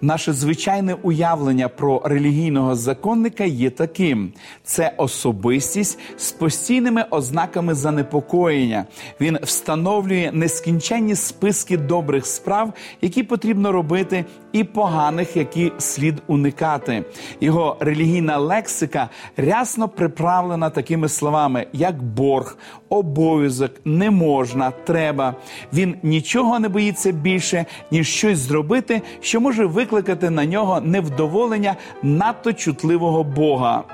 Наше звичайне уявлення про релігійного законника є таким: це особистість з постійними ознаками занепокоєння. Він встановлює нескінченні списки добрих справ, які потрібно робити, і поганих, які слід уникати. Його релігійна лексика рясно приправлена такими словами, як борг, обов'язок, не можна, треба. Він нічого не боїться більше, ніж щось зробити, що може викликати на нього невдоволення надто чутливого Бога.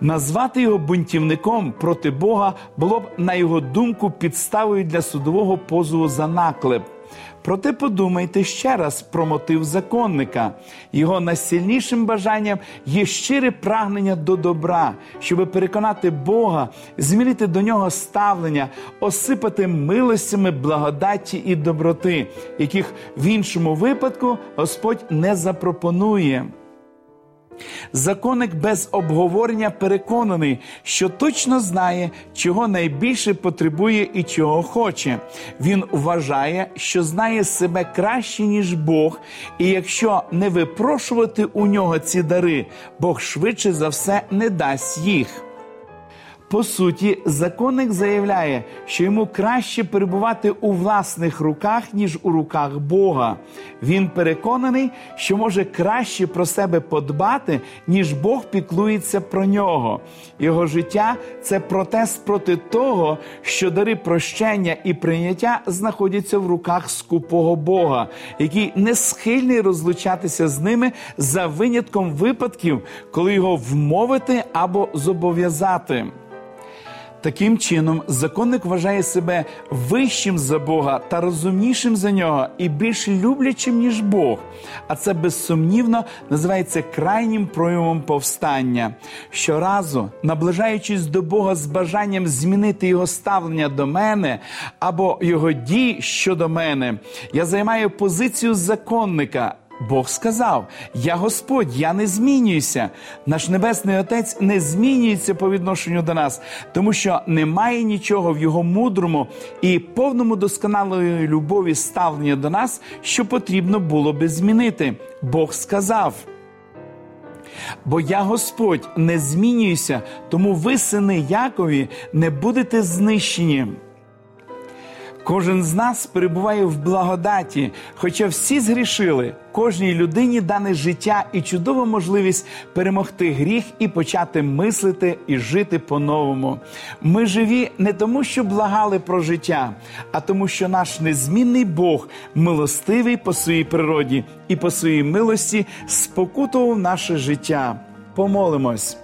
Назвати його бунтівником проти Бога було б, на його думку, підставою для судового позову за наклеп. Проте подумайте ще раз про мотив законника. Його найсильнішим бажанням є щире прагнення до добра, щоб переконати Бога, змінити до нього ставлення, осипати милостями благодаті і доброти, яких в іншому випадку Господь не запропонує. Законник без обговорення переконаний, що точно знає, чого найбільше потребує і чого хоче. Він вважає, що знає себе краще, ніж Бог, і якщо не випрошувати у нього ці дари, Бог швидше за все не дасть їх. По суті, законник заявляє, що йому краще перебувати у власних руках, ніж у руках Бога. Він переконаний, що може краще про себе подбати, ніж Бог піклується про нього. Його життя це протест проти того, що дари прощення і прийняття знаходяться в руках скупого Бога, який не схильний розлучатися з ними за винятком випадків, коли його вмовити або зобов'язати. Таким чином, законник вважає себе вищим за Бога та розумнішим за нього і більш люблячим, ніж Бог. А це безсумнівно називається крайнім проявом повстання. Щоразу, наближаючись до Бога з бажанням змінити його ставлення до мене або його дій щодо мене, я займаю позицію законника. Бог сказав: Я Господь, я не змінююся. Наш Небесний Отець не змінюється по відношенню до нас, тому що немає нічого в його мудрому і повному досконалої любові ставлення до нас, що потрібно було би змінити. Бог сказав. Бо я Господь не змінююся, тому ви, сини Якові, не будете знищені. Кожен з нас перебуває в благодаті, хоча всі згрішили, кожній людині дане життя і чудова можливість перемогти гріх і почати мислити і жити по-новому. Ми живі не тому, що благали про життя, а тому, що наш незмінний Бог милостивий по своїй природі і по своїй милості спокутував наше життя. Помолимось.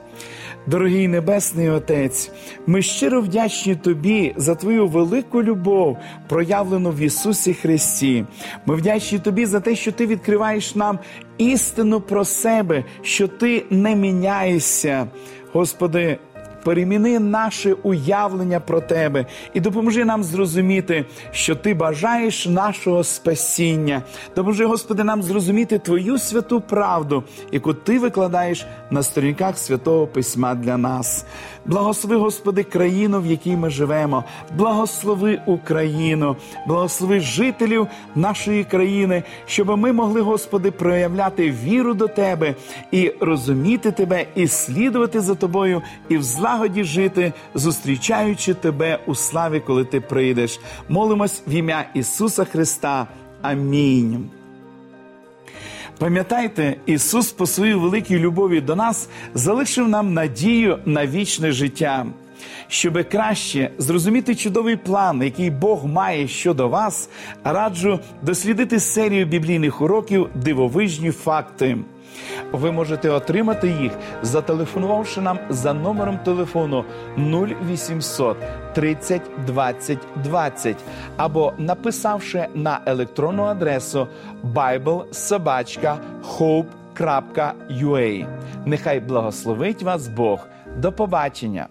Дорогий Небесний Отець, ми щиро вдячні Тобі за Твою велику любов, проявлену в Ісусі Христі. Ми вдячні Тобі за те, що Ти відкриваєш нам істину про себе, що Ти не міняєшся. Господи, переміни наше уявлення про тебе і допоможи нам зрозуміти, що ти бажаєш нашого спасіння. Допоможи, Господи, нам зрозуміти Твою святу правду, яку Ти викладаєш на сторінках святого письма для нас. Благослови, Господи, країну, в якій ми живемо. Благослови Україну, благослови жителів нашої країни, щоб ми могли, Господи, проявляти віру до Тебе і розуміти Тебе, і слідувати за Тобою, і в злагоді жити, зустрічаючи Тебе у славі, коли Ти прийдеш. Молимось в ім'я Ісуса Христа. Амінь. Пам'ятайте, Ісус по своїй великій любові до нас залишив нам надію на вічне життя. Щоб краще зрозуміти чудовий план, який Бог має щодо вас, раджу дослідити серію біблійних уроків Дивовижні факти. Ви можете отримати їх, зателефонувавши нам за номером телефону 0800 30 20 20 або написавши на електронну адресу biblesobachka.hope.ua. Нехай благословить вас Бог. До побачення!